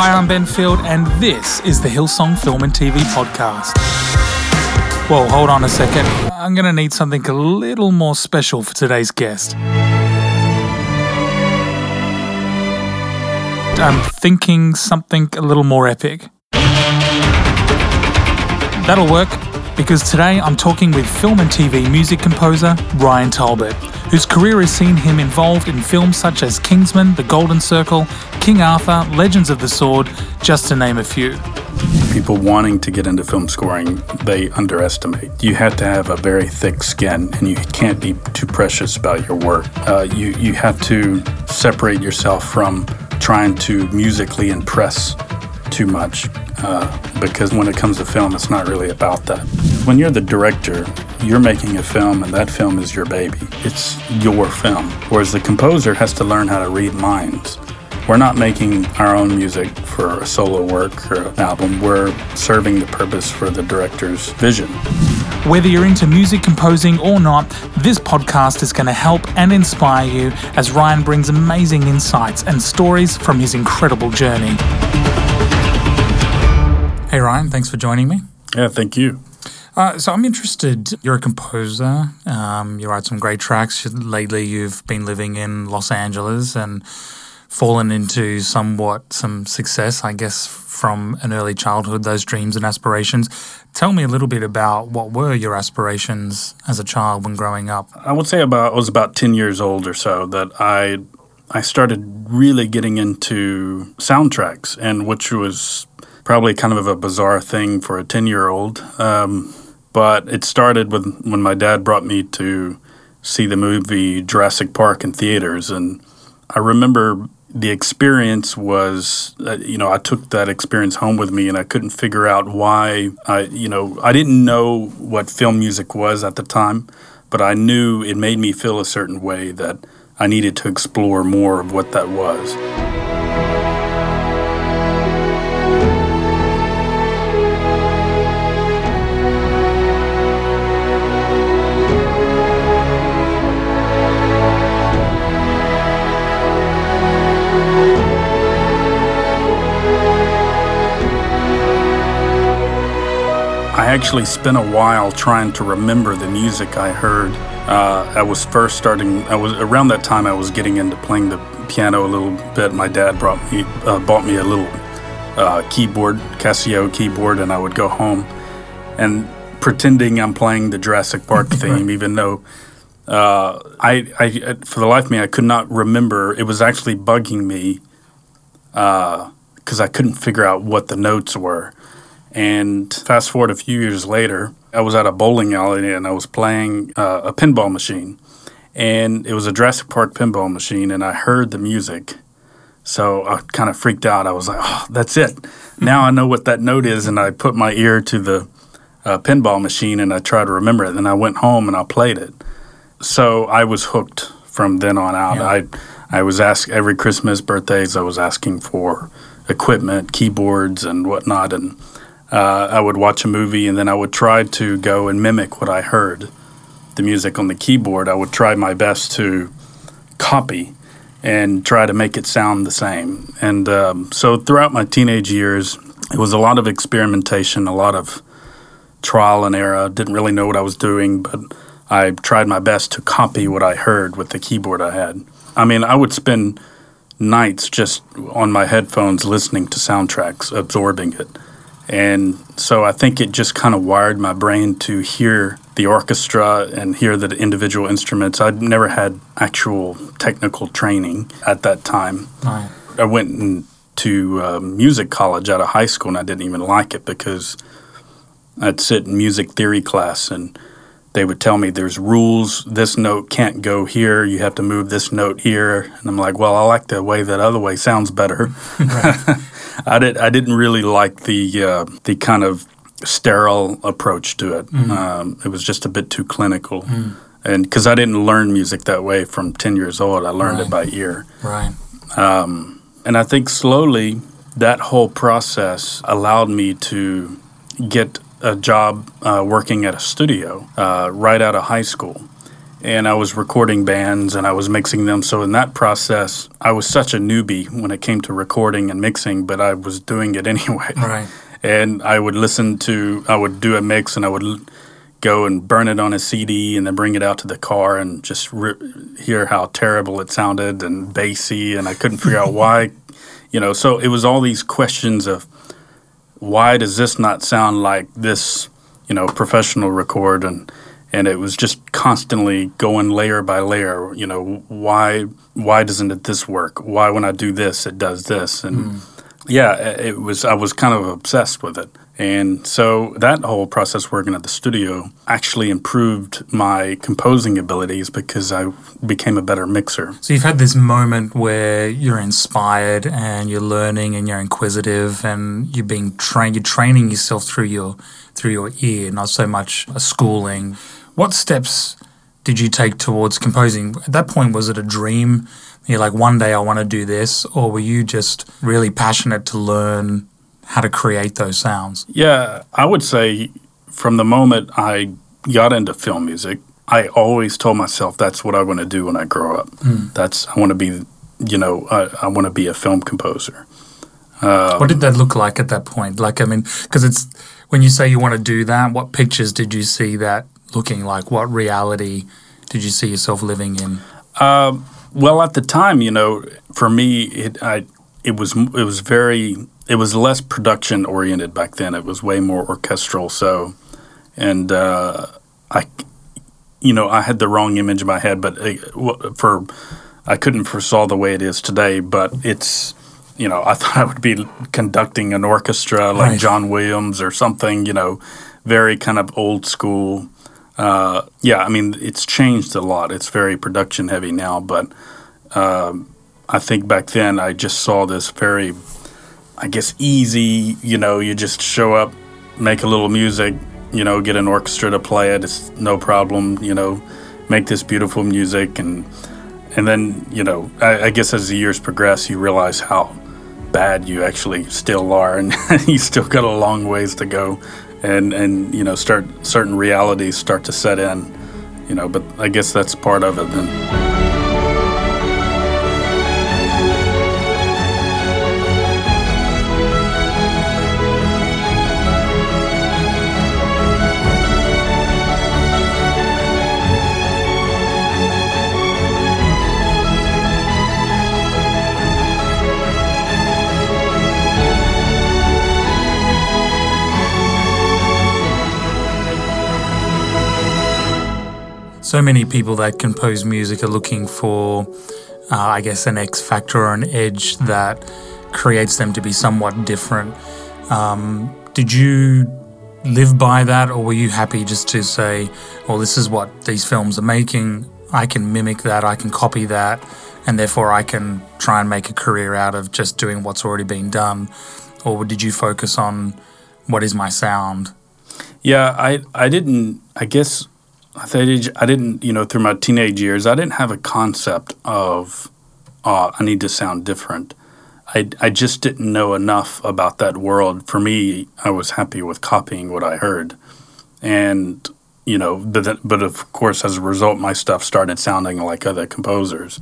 Hi, I'm Ben Field, and this is the Hillsong Film and TV podcast. Whoa, hold on a second. I'm going to need something a little more special for today's guest. I'm thinking something a little more epic. That'll work because today I'm talking with film and TV music composer Ryan Taubert, whose career has seen him involved in films such as Kingsman, The Golden Circle, King Arthur, Legends of the Sword, just to name a few. People wanting to get into film scoring, they underestimate. You have to have a very thick skin, and you can't be too precious about your work. Uh, you you have to separate yourself from trying to musically impress too much uh, because when it comes to film, it's not really about that. When you're the director, you're making a film and that film is your baby. It's your film. Whereas the composer has to learn how to read minds. We're not making our own music for a solo work or an album. We're serving the purpose for the director's vision. Whether you're into music composing or not, this podcast is going to help and inspire you as Ryan brings amazing insights and stories from his incredible journey. Hey, Ryan, thanks for joining me. Yeah, thank you. Uh, so I'm interested. You're a composer. Um, you write some great tracks. Lately, you've been living in Los Angeles and fallen into somewhat some success, I guess, from an early childhood. Those dreams and aspirations. Tell me a little bit about what were your aspirations as a child when growing up. I would say about I was about ten years old or so that I I started really getting into soundtracks, and which was probably kind of a bizarre thing for a 10 year old. Um, but it started with when my dad brought me to see the movie Jurassic Park in theaters. And I remember the experience was, uh, you know, I took that experience home with me and I couldn't figure out why I, you know, I didn't know what film music was at the time, but I knew it made me feel a certain way that I needed to explore more of what that was. Actually spent a while trying to remember the music I heard. Uh, I was first starting. I was around that time. I was getting into playing the piano a little bit. My dad brought me uh, bought me a little uh, keyboard, Casio keyboard, and I would go home and pretending I'm playing the Jurassic Park theme, even though uh, I, I, for the life of me, I could not remember. It was actually bugging me because uh, I couldn't figure out what the notes were. And fast forward a few years later, I was at a bowling alley and I was playing uh, a pinball machine. And it was a Jurassic Park pinball machine, and I heard the music. So I kind of freaked out. I was like, oh, that's it. Now I know what that note is. And I put my ear to the uh, pinball machine and I tried to remember it. Then I went home and I played it. So I was hooked from then on out. Yeah. I, I was asked every Christmas, birthdays, I was asking for equipment, keyboards, and whatnot. And uh, I would watch a movie and then I would try to go and mimic what I heard, the music on the keyboard. I would try my best to copy and try to make it sound the same. And um, so throughout my teenage years, it was a lot of experimentation, a lot of trial and error. Didn't really know what I was doing, but I tried my best to copy what I heard with the keyboard I had. I mean, I would spend nights just on my headphones listening to soundtracks, absorbing it. And so I think it just kind of wired my brain to hear the orchestra and hear the individual instruments. I'd never had actual technical training at that time. Right. I went to uh, music college out of high school and I didn't even like it because I'd sit in music theory class and they would tell me there's rules. This note can't go here. You have to move this note here. And I'm like, well, I like the way that other way sounds better. I did. I didn't really like the uh, the kind of sterile approach to it. Mm. Um, it was just a bit too clinical, mm. and because I didn't learn music that way from ten years old, I learned right. it by ear. Right. Um, and I think slowly that whole process allowed me to get a job uh, working at a studio uh, right out of high school. and I was recording bands and I was mixing them. So in that process, I was such a newbie when it came to recording and mixing, but I was doing it anyway. Right. And I would listen to, I would do a mix and I would l- go and burn it on a CD and then bring it out to the car and just re- hear how terrible it sounded and bassy. And I couldn't figure out why, you know. So it was all these questions of why does this not sound like this, you know, professional record and and it was just constantly going layer by layer. You know, why why doesn't it this work? Why when I do this it does this? And hmm. yeah, it was I was kind of obsessed with it. And so that whole process working at the studio actually improved my composing abilities because I became a better mixer. So you've had this moment where you're inspired and you're learning and you're inquisitive and you're being trained. You're training yourself through your through your ear, not so much a schooling. What steps did you take towards composing? At that point, was it a dream? You're like, one day I want to do this, or were you just really passionate to learn how to create those sounds? Yeah, I would say from the moment I got into film music, I always told myself that's what I want to do when I grow up. Hmm. That's I want to be, you know, I, I want to be a film composer. Um, what did that look like at that point? Like, I mean, because it's when you say you want to do that, what pictures did you see that looking like? What reality did you see yourself living in? Um, well, at the time, you know, for me, it I it was it was very it was less production oriented back then. It was way more orchestral. So, and uh, I, you know, I had the wrong image in my head, but for I couldn't foresaw the way it is today. But it's you know, I thought I would be conducting an orchestra like Right. John Williams or something. You know, very kind of old school. Uh, yeah, I mean, it's changed a lot. It's very production heavy now, but um, I think back then I just saw this very, I guess, easy. You know, you just show up, make a little music, you know, get an orchestra to play it. It's no problem. You know, make this beautiful music, and and then you know, I, I guess as the years progress, you realize how bad you actually still are, and you still got a long ways to go, and and you know, start certain realities start to set in. You know, but I guess that's part of it. Then. So many people that compose music are looking for, uh, I guess, an X factor or an edge that creates them to be somewhat different. Um, did you live by that, or were you happy just to say, well, this is what these films are making? I can mimic that, I can copy that, and therefore I can try and make a career out of just doing what's already been done? Or did you focus on what is my sound? Yeah, I I didn't. I guess I think I didn't. You know, through my teenage years, I didn't have a concept of uh, I need to sound different. I I just didn't know enough about that world. For me, I was happy with copying what I heard, and you know, but but of course, as a result, my stuff started sounding like other composers.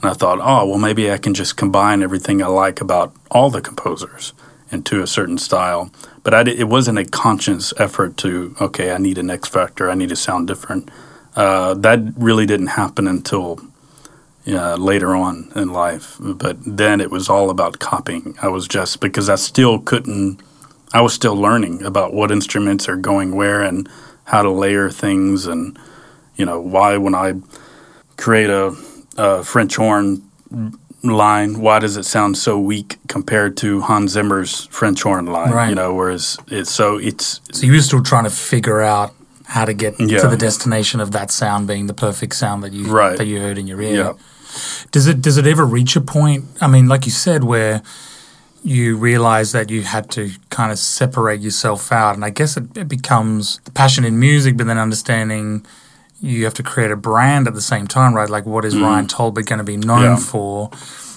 And I thought, oh, well, maybe I can just combine everything I like about all the composers into a certain style. But I, it wasn't a conscious effort to, okay, I need an X factor, I need to sound different. Uh, that really didn't happen until uh, later on in life. But then it was all about copying. I was just, because I still couldn't, I was still learning about what instruments are going where and how to layer things and, you know, why when I create a, a French horn line, why does it sound so weak compared to Hans Zimmer's French horn line? Right. You know, whereas it's so it's So you were still trying to figure out how to get Yeah. to the destination of that sound being the perfect sound that you Right. that you heard in your ear. Yeah. Does it does it ever reach a point? I mean, like you said, where you realize that you had to kind of separate yourself out, and I guess it, it becomes the passion in music, but then understanding you have to create a brand at the same time, right? Like, what is mm. Ryan Taubert going to be known Yeah. for?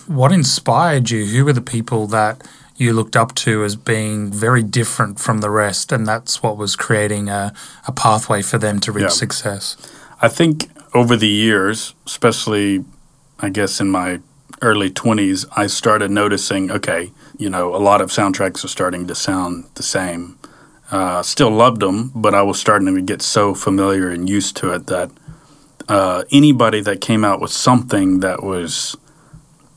What inspired you? Who were the people that you looked up to as being very different from the rest, and that's what was creating a, a pathway for them to reach Yeah. success? I think over the years, especially, I guess, in my early 20s, I started noticing okay, you know, a lot of soundtracks are starting to sound the same. Uh, still loved them, but I was starting to get so familiar and used to it that uh, anybody that came out with something that was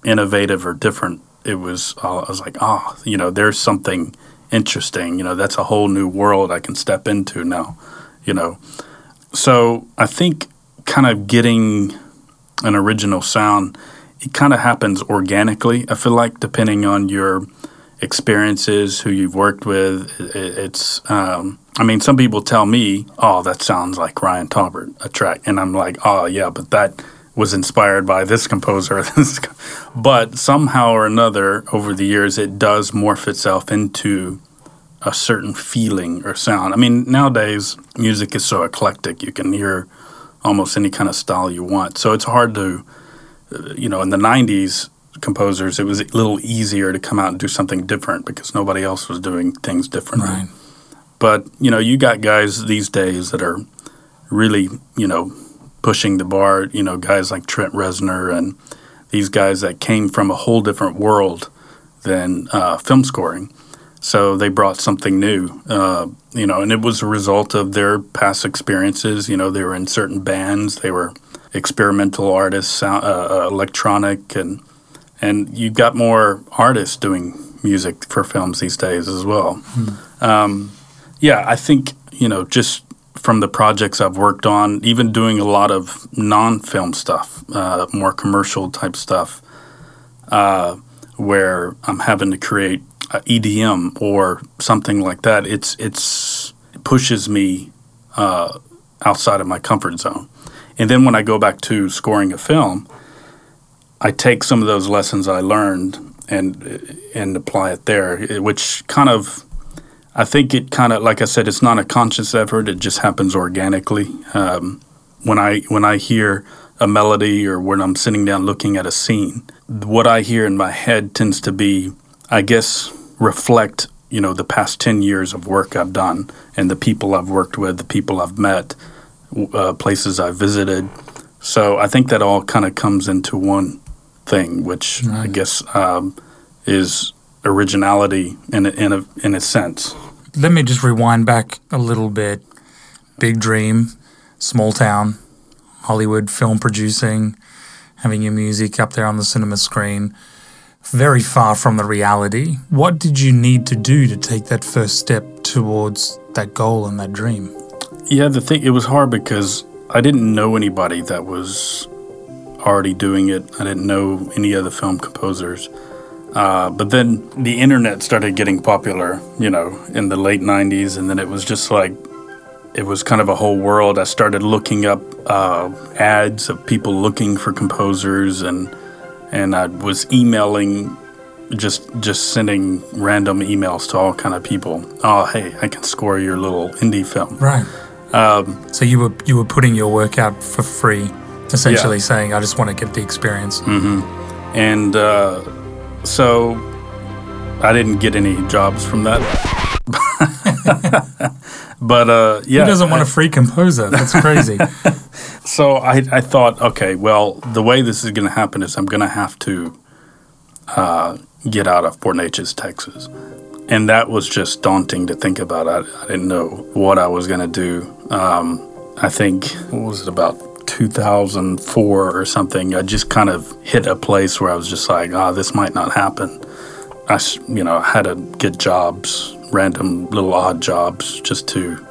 innovative or different, it was, uh, I was like, oh, you know, there's something interesting. You know, that's a whole new world I can step into now, you know. So I think kind of getting an original sound, it kind of happens organically. I feel like depending on your experiences, who you've worked with, it's. Um, I mean, some people tell me, "Oh, that sounds like Ryan Taubert, a track," and I'm like, "Oh, yeah, but that." was inspired by this composer. but somehow or another, over the years, it does morph itself into a certain feeling or sound. I mean, nowadays, music is so eclectic. You can hear almost any kind of style you want. So it's hard to, uh, you know, in the 90s, composers, it was a little easier to come out and do something different because nobody else was doing things differently. Right. But, you know, you got guys these days that are really, you know, pushing the bar, you know, guys like Trent Reznor and these guys that came from a whole different world than uh, film scoring. So they brought something new, uh, you know, and it was a result of their past experiences. You know, they were in certain bands, they were experimental artists, sound, uh, uh, electronic, and and you've got more artists doing music for films these days as well. Hmm. Um, yeah, I think you know just from the projects I've worked on, even doing a lot of non-film stuff, uh, more commercial type stuff, uh, where I'm having to create EDM or something like that, it's it's it pushes me uh, outside of my comfort zone. And then when I go back to scoring a film, I take some of those lessons I learned and and apply it there, which kind of I think it kind of like I said, it's not a conscious effort; it just happens organically. Um, when I when I hear a melody or when I'm sitting down looking at a scene, what I hear in my head tends to be, I guess, reflect you know the past 10 years of work I've done and the people I've worked with, the people I've met, uh, places I've visited. So I think that all kind of comes into one thing, which right. I guess um, is originality in a, in a in a sense. Let me just rewind back a little bit. Big dream, small town, Hollywood film producing, having your music up there on the cinema screen very far from the reality. What did you need to do to take that first step towards that goal and that dream? Yeah, the thing it was hard because I didn't know anybody that was already doing it. I didn't know any other film composers. Uh, but then the internet started getting popular, you know, in the late 90s, and then it was just like, it was kind of a whole world. I started looking up uh, ads of people looking for composers and and I was emailing just just sending random emails to all kind of people. Oh, hey, I can score your little indie film. Right. Um, so you were you were putting your work out for free, essentially yeah. saying, "I just want to get the experience." Mm-hmm. And uh, so I didn't get any jobs from that. but uh, yeah, who doesn't want a free composer? That's crazy. so I, I thought, okay, well, the way this is going to happen is I'm going to have to uh, get out of Port Neches, Texas. And that was just daunting to think about. I, I didn't know what I was going to do. Um, I think, what was it, about 2004 or something, I just kind of hit a place where I was just like, ah, oh, this might not happen. I, you know, had to get jobs, random little odd jobs just to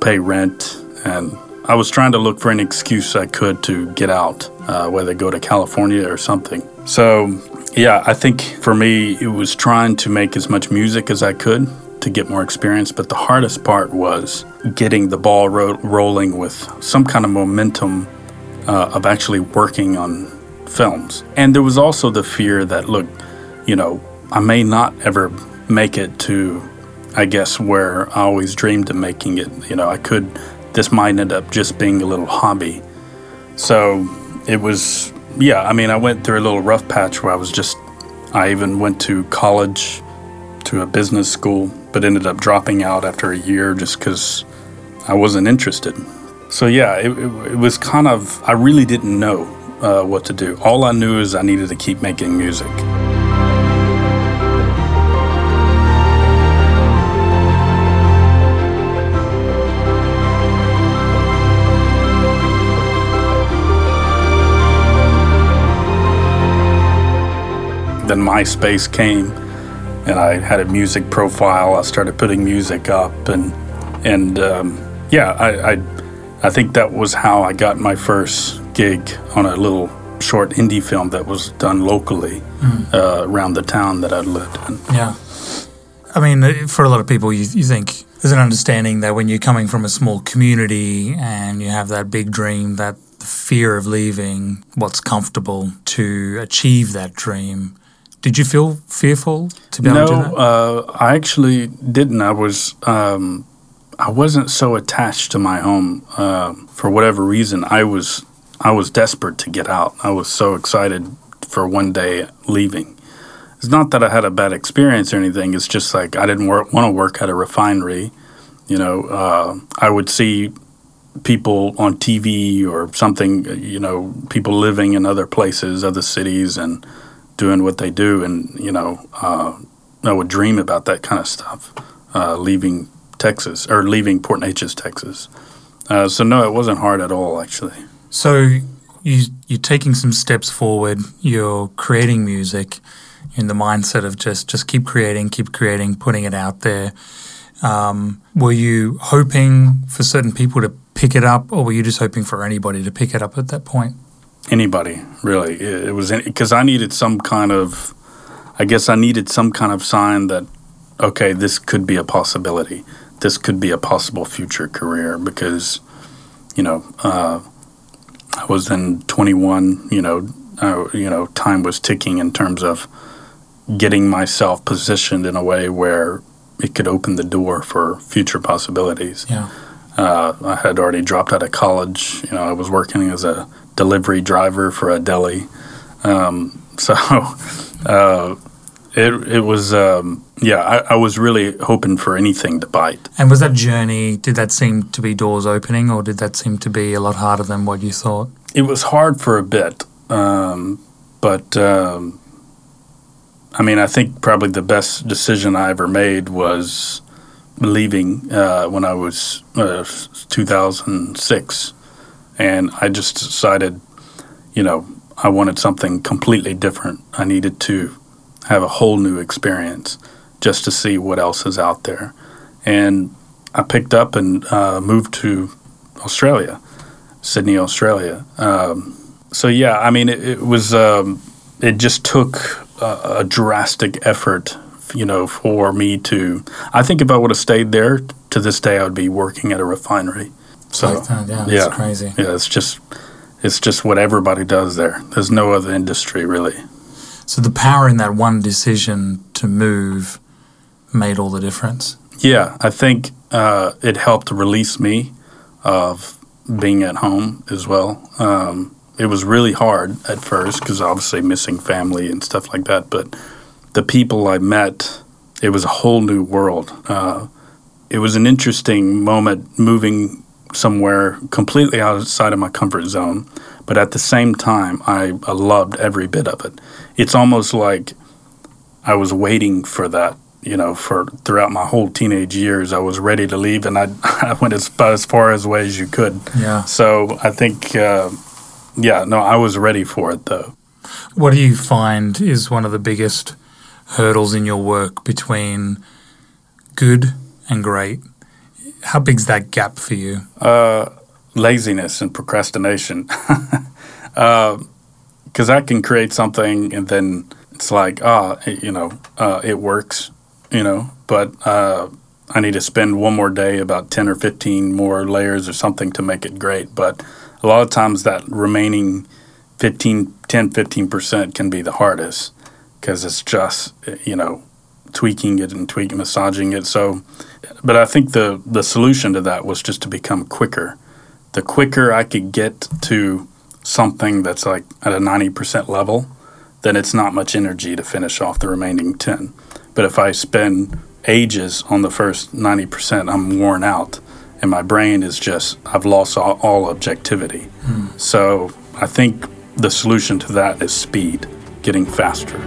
pay rent and I was trying to look for any excuse I could to get out, uh, whether go to California or something. So, yeah, I think for me, it was trying to make as much music as I could to get more experience. But the hardest part was getting the ball ro- rolling with some kind of momentum uh, of actually working on films. And there was also the fear that, look, you know, I may not ever make it to, I guess, where I always dreamed of making it. You know, I could this might end up just being a little hobby. So it was, yeah, I mean, I went through a little rough patch where I was just, I even went to college, to a business school, but ended up dropping out after a year just because I wasn't interested. So yeah, it, it, it was kind of I really didn't know uh, what to do. All I knew is I needed to keep making music. Then MySpace came, and I had a music profile. I started putting music up, and and um, yeah, I, I I think that was how I got my first gig on a little short indie film that was done locally Mm. uh, around the town that I lived in. Yeah. I mean, uh, for a lot of people, you, you think there's an understanding that when you're coming from a small community and you have that big dream, that the fear of leaving what's comfortable to achieve that dream. Did you feel fearful to be able to do that? uh, I actually didn't. I was um, I wasn't so attached to my home uh, for whatever reason. I was I was desperate to get out. I was so excited for one day leaving. It's not that I had a bad experience or anything. It's just like I didn't want to work at a refinery. You know, uh, I would see people on TV or something. You know, people living in other places, other cities, and doing what they do, and you know, uh, I would dream about that kind of stuff. Uh, leaving Texas or leaving Port Neches, Texas. Uh, so no, it wasn't hard at all, actually. So you you're taking some steps forward. You're creating music in the mindset of just just keep creating, keep creating, putting it out there. Um, were you hoping for certain people to pick it up, or were you just hoping for anybody to pick it up at that point? Anybody, really. It, it was because I needed some kind of, I guess I needed some kind of sign that, okay, this could be a possibility. This could be a possible future career because, you know, uh, I was in 21. You know, uh, you know, time was ticking in terms of getting myself positioned in a way where it could open the door for future possibilities. Yeah. Uh, I had already dropped out of college. You know, I was working as a delivery driver for a deli. Um, so uh, it it was um, yeah. I, I was really hoping for anything to bite. And was that journey? Did that seem to be doors opening, or did that seem to be a lot harder than what you thought? It was hard for a bit, um, but um, I mean, I think probably the best decision I ever made was leaving uh, when I was uh, 2006, and I just decided, you know, I wanted something completely different. I needed to have a whole new experience just to see what else is out there, and I picked up and uh, moved to Australia, Sydney, Australia. Um, so yeah, I mean, it, it was. Um, it just took a, a drastic effort you know, for me to. I think if I would have stayed there, to this day, I would be working at a refinery. So Like that, yeah, that's yeah. crazy. yeah, it's just it's just what everybody does there. There's no other industry really. So the power in that one decision to move made all the difference. Yeah, I think uh, it helped release me of being at home as well. Um, it was really hard at first because obviously missing family and stuff like that. But the people I met, it was a whole new world. Uh, it was an interesting moment moving somewhere completely outside of my comfort zone. But at the same time, I, I loved every bit of it. It's almost like I was waiting for that you know, for throughout my whole teenage years, I was ready to leave, and I, I went as, as far as away as you could. Yeah. So I think, uh, yeah, no, I was ready for it though. What do you find is one of the biggest hurdles in your work between good and great? How big's that gap for you? Uh, laziness and procrastination, because I can create something and then it's like, ah, you know, uh, it works, you know, but uh, I need to spend one more day, about ten or fifteen more layers or something to make it great. But a lot of times that remaining 15, 10, 15 percent can be the hardest because it's just, you know, tweaking it and tweaking, massaging it. So, but I think the the solution to that was just to become quicker. The quicker I could get to something that's like at a ninety percent level, then it's not much energy to finish off the remaining ten. But if I spend ages on the first ninety percent, I'm worn out, and my brain is just I've lost all, all objectivity. Hmm. So I think the solution to that is speed, getting faster.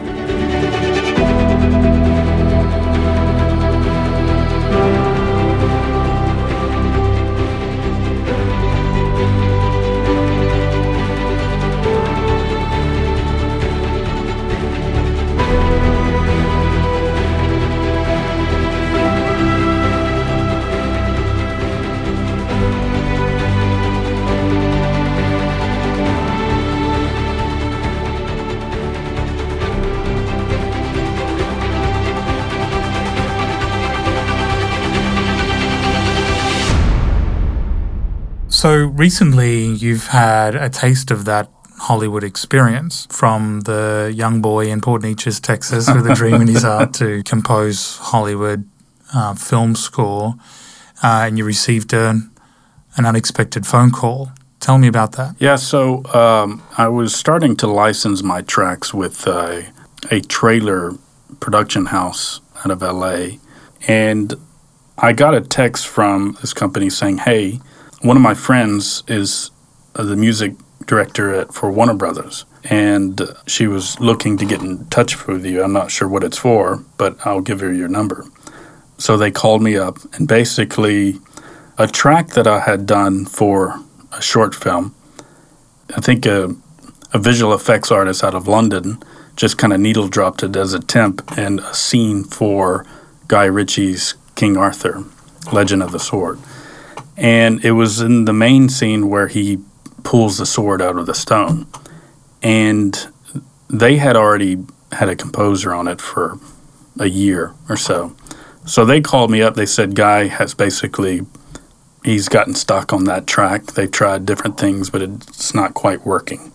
So recently, you've had a taste of that Hollywood experience from the young boy in Port Neches, Texas, with a dream in his heart to compose Hollywood uh, film score, uh, and you received a, an unexpected phone call. Tell me about that. Yeah, so um, I was starting to license my tracks with uh, a trailer production house out of LA. And I got a text from this company saying, hey, one of my friends is uh, the music director at, for Warner Brothers. And she was looking to get in touch with you. I'm not sure what it's for, but I'll give her your number. So they called me up, and basically, a track that I had done for a short film. I think a, a visual effects artist out of London just kind of needle dropped it as a temp and a scene for Guy Ritchie's King Arthur, Legend of the Sword. And it was in the main scene where he pulls the sword out of the stone. And they had already had a composer on it for a year or so. So they called me up. They said, Guy has basically he's gotten stuck on that track. They tried different things, but it's not quite working.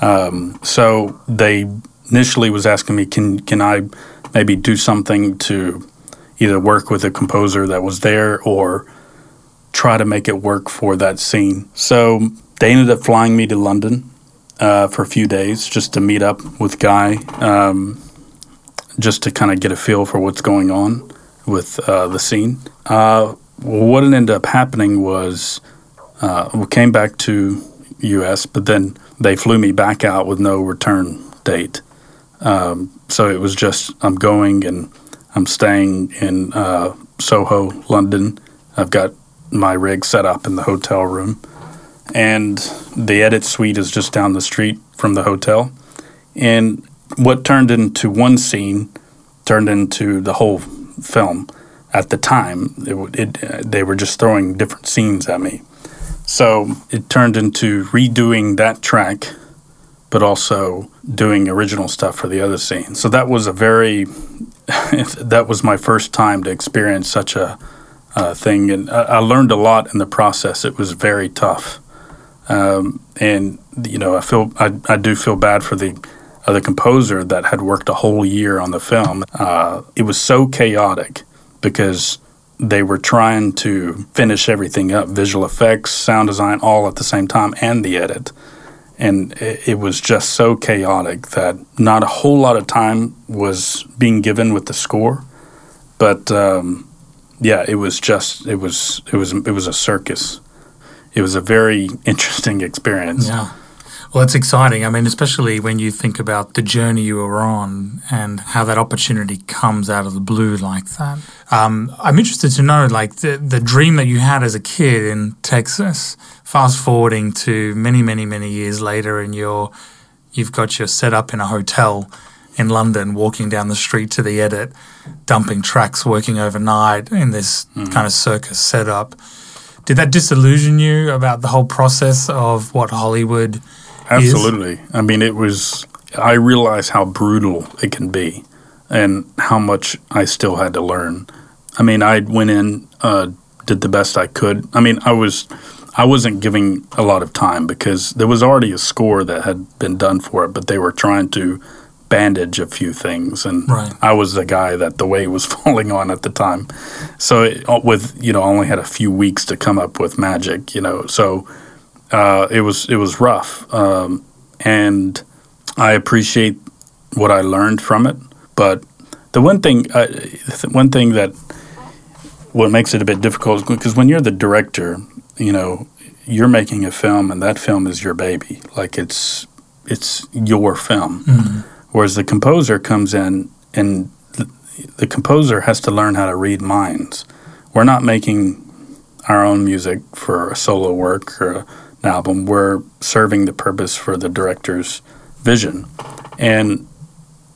Um, so they initially was asking me, can can I maybe do something to either work with a composer that was there or try to make it work for that scene. So they ended up flying me to London uh, for a few days just to meet up with Guy, um, just to kind of get a feel for what's going on with uh, the scene. Uh, what ended up happening was uh, we came back to U.S., but then they flew me back out with no return date. Um, so it was just I'm going and I'm staying in uh, Soho, London. I've got my rig set up in the hotel room, and the edit suite is just down the street from the hotel. And what turned into one scene turned into the whole film. At the time, it, it they were just throwing different scenes at me, so it turned into redoing that track, but also doing original stuff for the other scene. So that was a very that was my first time to experience such a uh, thing, and I, I, learned a lot in the process. It was very tough, um, and you know, I feel I, I do feel bad for the other composer that had worked a whole year on the film. Uh, it was so chaotic because they were trying to finish everything up, visual effects, sound design, all at the same time, and the edit. And it was just so chaotic that not a whole lot of time was being given with the score, but. Um, yeah, it was just it was it was it was a circus. It was a very interesting experience. Yeah. Well, it's exciting. I mean, especially when you think about the journey you were on and how that opportunity comes out of the blue like that. Um, I'm interested to know, like, the, the dream that you had as a kid in Texas, fast forwarding to many, many, many years later, and you're, you've got your set up in a hotel in London, walking down the street to the edit, dumping tracks, working overnight in this mm-hmm. kind of circus setup. Did that disillusion you about the whole process of what Hollywood Absolutely. Is? I mean, it was, I realized how brutal it can be and how much I still had to learn. I mean, I went in, uh, did the best I could. I mean, I was. I wasn't giving a lot of time because there was already a score that had been done for it, but they were trying to bandage a few things, and right. I was the guy that the weight was falling on at the time. So it, uh, with you know, I only had a few weeks to come up with magic, you know. So uh, it was it was rough, um, and I appreciate what I learned from it. But the one thing, uh, one thing that what makes it a bit difficult because when you're the director, you know, you're making a film and that film is your baby. Like it's it's your film. Mm. Whereas the composer comes in and the, the composer has to learn how to read minds. We're not making our own music for a solo work or an album. We're serving the purpose for the director's vision. And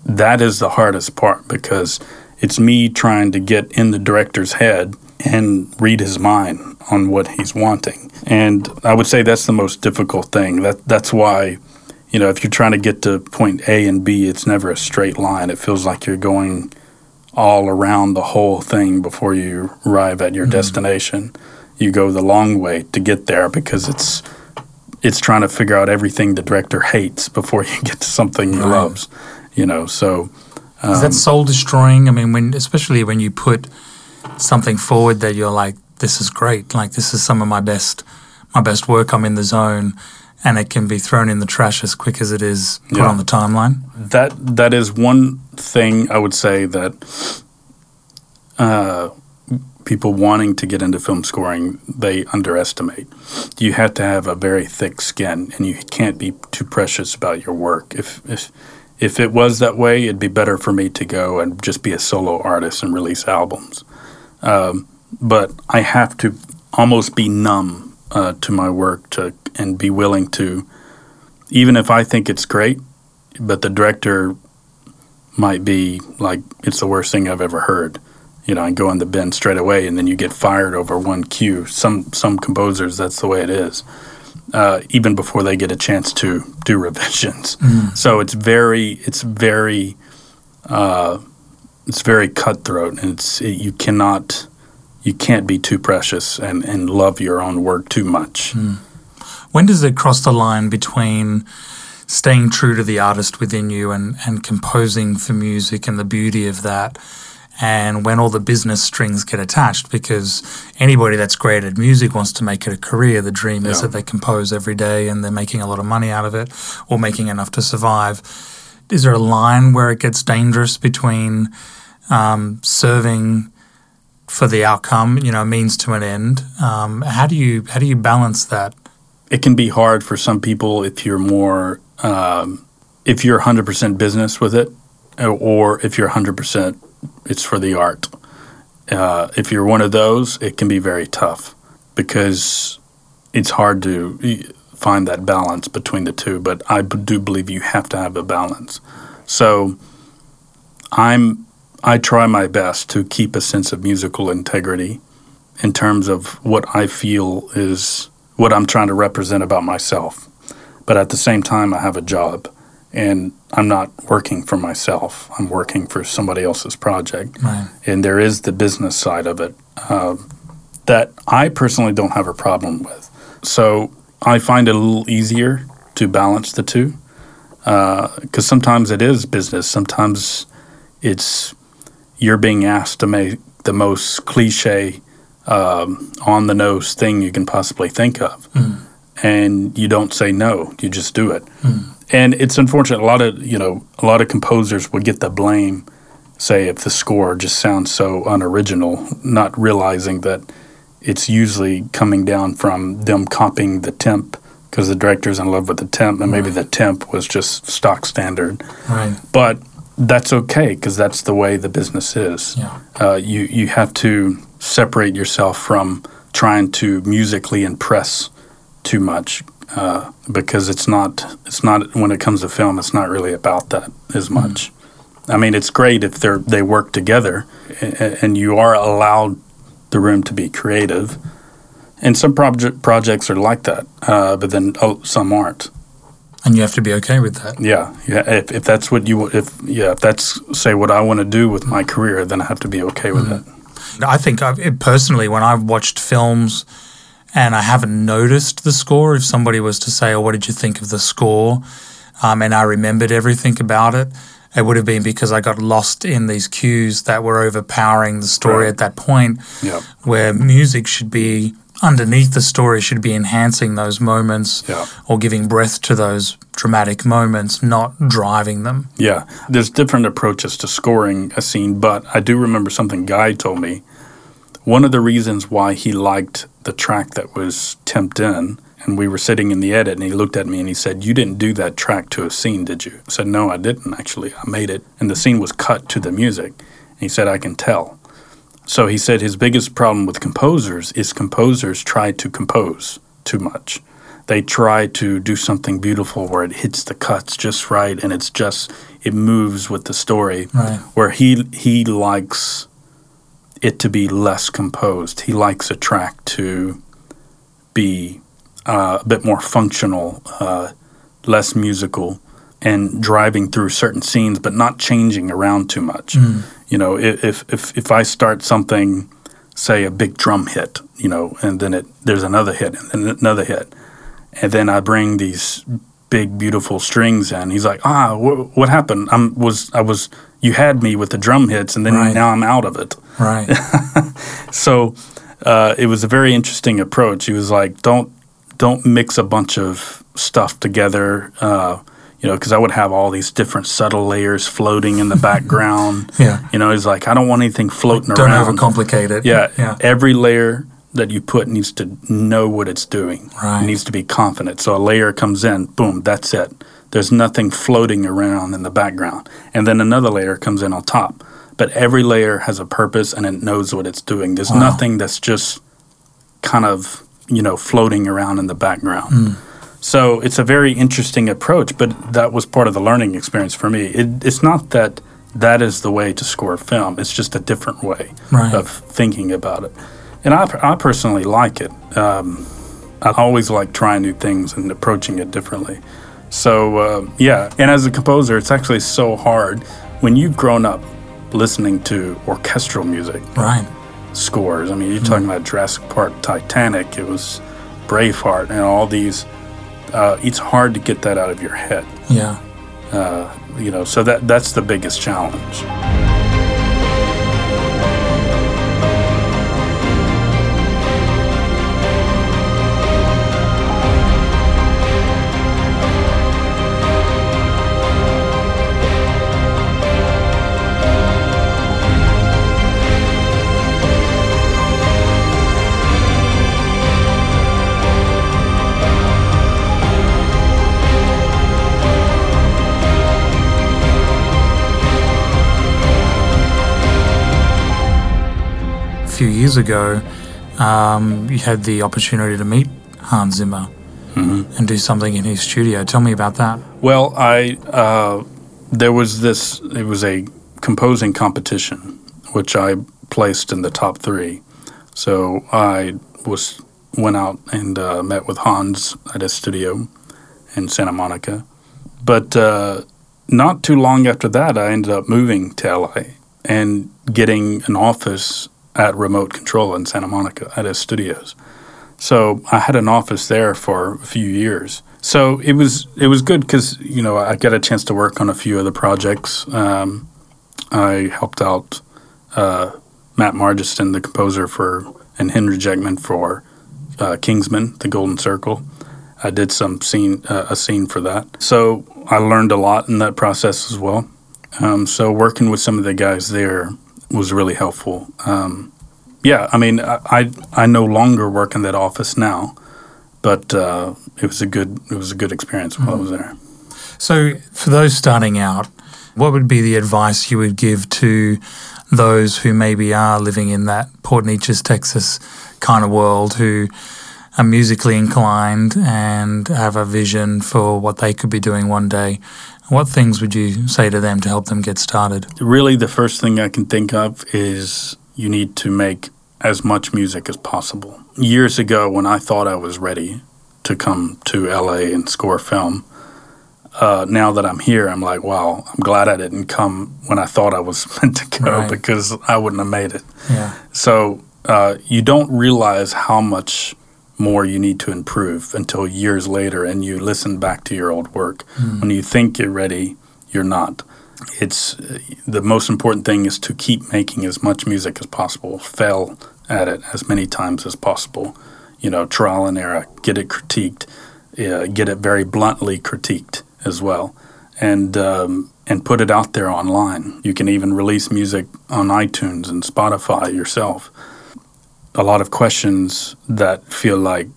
that is the hardest part because it's me trying to get in the director's head and read his mind on what he's wanting. And I would say that's the most difficult thing. That that's why, you know, if you're trying to get to point A and B, it's never a straight line. It feels like you're going all around the whole thing before you arrive at your mm-hmm. destination. You go the long way to get there because it's it's trying to figure out everything the director hates before you get to something he right. loves. You know, so um, is that um, soul destroying? I mean, when especially when you put something forward that you're like, this is great. Like this is some of my best my best work. I'm in the zone, and it can be thrown in the trash as quick as it is put yeah. on the timeline. That that is one thing I would say that uh, people wanting to get into film scoring they underestimate. You have to have a very thick skin, and you can't be too precious about your work. If if if it was that way, it'd be better for me to go and just be a solo artist and release albums. Um, but I have to almost be numb uh, to my work to and be willing to, even if I think it's great, but the director might be like it's the worst thing I've ever heard. You know, and go in the bin straight away, and then you get fired over one cue. Some some composers, that's the way it is. Uh, even before they get a chance to do revisions. Mm. So it's very, it's very, uh, it's very cutthroat, and it's it, you cannot you can't be too precious and, and love your own work too much. Mm. When does it cross the line between staying true to the artist within you and, and composing for music and the beauty of that? And when all the business strings get attached, because anybody that's great at music wants to make it a career. The dream is yeah. that they compose every day and they're making a lot of money out of it or making enough to survive. Is there a line where it gets dangerous between um, serving for the outcome, you know, means to an end. Um, how do you how do you balance that? It can be hard for some people if you're more um, if you're 100% business with it, or if you're 100% it's for the art. Uh, if you're one of those, it can be very tough because it's hard to find that balance between the two. But I do believe you have to have a balance. So I'm I try my best to keep a sense of musical integrity in terms of what I feel is what I'm trying to represent about myself. But at the same time, I have a job and I'm not working for myself. I'm working for somebody else's project. Right. And there is the business side of it uh, that I personally don't have a problem with. So I find it a little easier to balance the two because uh, sometimes it is business. Sometimes it's you're being asked to make the most cliche, um, on the nose thing you can possibly think of. Mm. And you don't say no, you just do it. Mm. And it's unfortunate. A lot of you know, a lot of composers would get the blame, say if the score just sounds so unoriginal, not realizing that it's usually coming down from them copying the temp because the director's in love with the temp, and maybe the temp was just stock standard. Right. But that's okay because that's the way the business is. Yeah. Uh, you you have to separate yourself from trying to musically impress too much uh, because it's not it's not when it comes to film it's not really about that as mm-hmm. much. Mm. I mean, it's great if they they work together and, and you are allowed the room to be creative. And some project projects are like that, uh, but then oh, some aren't and you have to be okay with that. Yeah, yeah. If, if that's what you if yeah, if that's say what I want to do with my career, then I have to be okay with mm-hmm. it. I think I've, personally, when I've watched films and I haven't noticed the score, if somebody was to say, "Oh, what did you think of the score?" Um, and I remembered everything about it, it would have been because I got lost in these cues that were overpowering the story right. at that point, yep. where music should be underneath the story should be enhancing those moments yeah. or giving breath to those dramatic moments, not driving them. Yeah, there's different approaches to scoring a scene, but I do remember something Guy told me one of the reasons why he liked the track that was Temped In, and we were sitting in the edit, and he looked at me and he said, You didn't do that track to a scene, did you? I said, No, I didn't actually. I made it, and the scene was cut to the music. And he said, I can tell. So he said his biggest problem with composers is composers try to compose too much. They try to do something beautiful where it hits the cuts just right and it's just it moves with the story. Right. Where he he likes it to be less composed. He likes a track to be uh, a bit more functional, uh, less musical, and driving through certain scenes, but not changing around too much. You know, if if if I start something, say a big drum hit, you know, and then it there's another hit and then another hit, and then I bring these big beautiful strings in. He's like, ah, wh- what happened? I'm was I was you had me with the drum hits, and then Right. now I'm out of it. Right. So uh, it was a very interesting approach. He was like, "Don't don't mix a bunch of stuff together." Uh, you know, because I would have all these different subtle layers floating in the background. Yeah. You know, he's like, I don't want anything floating around. Don't around. overcomplicate it. Yeah, Yeah. Every layer that you put needs to know what it's doing. Right. It needs to be confident. So a layer comes in, boom, that's it. There's nothing floating around in the background. And then another layer comes in on top. But every layer has a purpose and it knows what it's doing. There's Wow. nothing that's just kind of, you know, floating around in the background. Hmm. So it's a very interesting approach, but that was part of the learning experience for me. It, it's not that that is the way to score a film. It's just a different way Right. of thinking about it. And I, I personally like it. Um, I always like trying new things and approaching it differently. So, uh, yeah. And as a composer, it's actually so hard when you've grown up listening to orchestral music Right. scores. I mean, you're talking about Jurassic Park, Titanic, it was Braveheart, and all these. Uh, it's hard to get that out of your head, Yeah. uh, you know. So that that's the biggest challenge. Few years ago, um, you had the opportunity to meet Hans Zimmer and do something in his studio. Tell me about that. Well, I uh, there was this. It was a composing competition, which I placed in the top three. So I was went out and uh, met with Hans at his studio in Santa Monica. But uh, not too long after that, I ended up moving to LA and getting an office at Remote Control in Santa Monica at his studios. So I had an office there for a few years. So it was it was good because you know I got a chance to work on a few other projects. Um, I helped out uh, Matt Margeson, the composer for, and Henry Jackman for uh, Kingsman: The Golden Circle. I did some scene uh, a scene for that. So I learned a lot in that process as well. Um, so working with some of the guys there was really helpful. Um, yeah, I mean, I, I I no longer work in that office now, but uh, it was a good it was a good experience while I was there. So, for those starting out, what would be the advice you would give to those who maybe are living in that Port Neches, Texas kind of world who are musically inclined and have a vision for what they could be doing one day? What things would you say to them to help them get started? Really, the first thing I can think of is you need to make as much music as possible. Years ago, when I thought I was ready to come to LA and score film, uh, now that I'm here, I'm like, wow, I'm glad I didn't come when I thought I was meant to go Right. because I wouldn't have made it. Yeah. So uh, you don't realize how much more you need to improve until years later, and you listen back to your old work. When you think you're ready, you're not. It's uh, the most important thing is to keep making as much music as possible. Fail at it as many times as possible. You know, trial and error. Get it critiqued. Uh, get it very bluntly critiqued as well, and um, and put it out there online. You can even release music on iTunes and Spotify yourself a lot of questions that feel like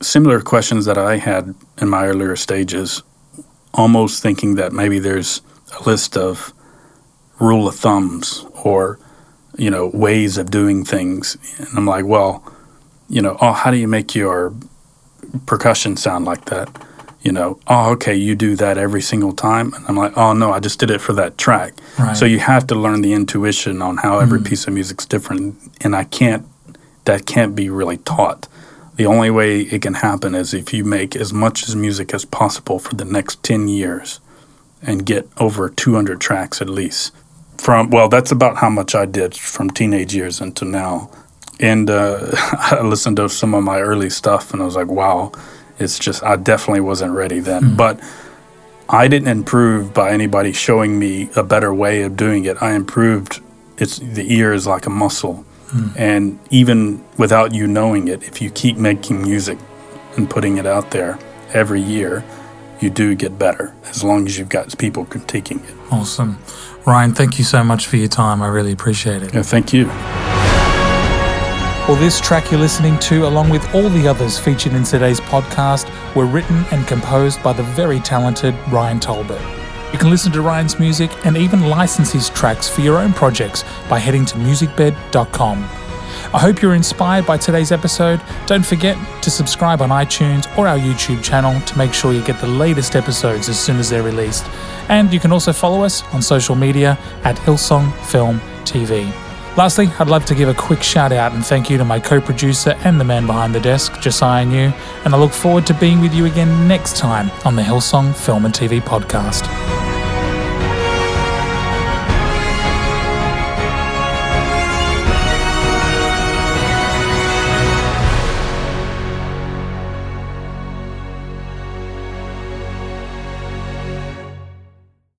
similar questions that I had in my earlier stages, almost thinking that maybe there's a list of rule of thumbs or you know ways of doing things. And i'm like well you know oh how do you make your percussion sound like that? You know oh okay you do that every single time. And i'm like oh no i just did it for that track. Right. so you have to learn the intuition on how every Mm. piece of music's different. And i can't that can't be really taught. The only way it can happen is if you make as much as music as possible for the next 10 years and get over 200 tracks at least. From well that's about how much i did from teenage years until now. And uh, i listened to some of my early stuff and i was like wow it's just i definitely wasn't ready then. But i didn't improve by anybody showing me a better way of doing it. I improved it's the ear is like a muscle Mm. and even without you knowing it if you keep making music and putting it out there every year you do get better as long as you've got people critiquing it Awesome. Ryan, thank you so much for your time. I really appreciate it. yeah, thank you Well, this track you're listening to, along with all the others featured in today's podcast, were written and composed by the very talented Ryan Taubert. You can listen to Ryan's music and even license his tracks for your own projects by heading to musicbed.com. I hope you're inspired by today's episode. Don't forget to subscribe on iTunes or our YouTube channel to make sure you get the latest episodes as soon as they're released. And you can also follow us on social media at Hillsong Film TV. Lastly, I'd love to give a quick shout out and thank you to my co producer and the man behind the desk, Josiah New, and I look forward to being with you again next time on the Hillsong Film and TV podcast.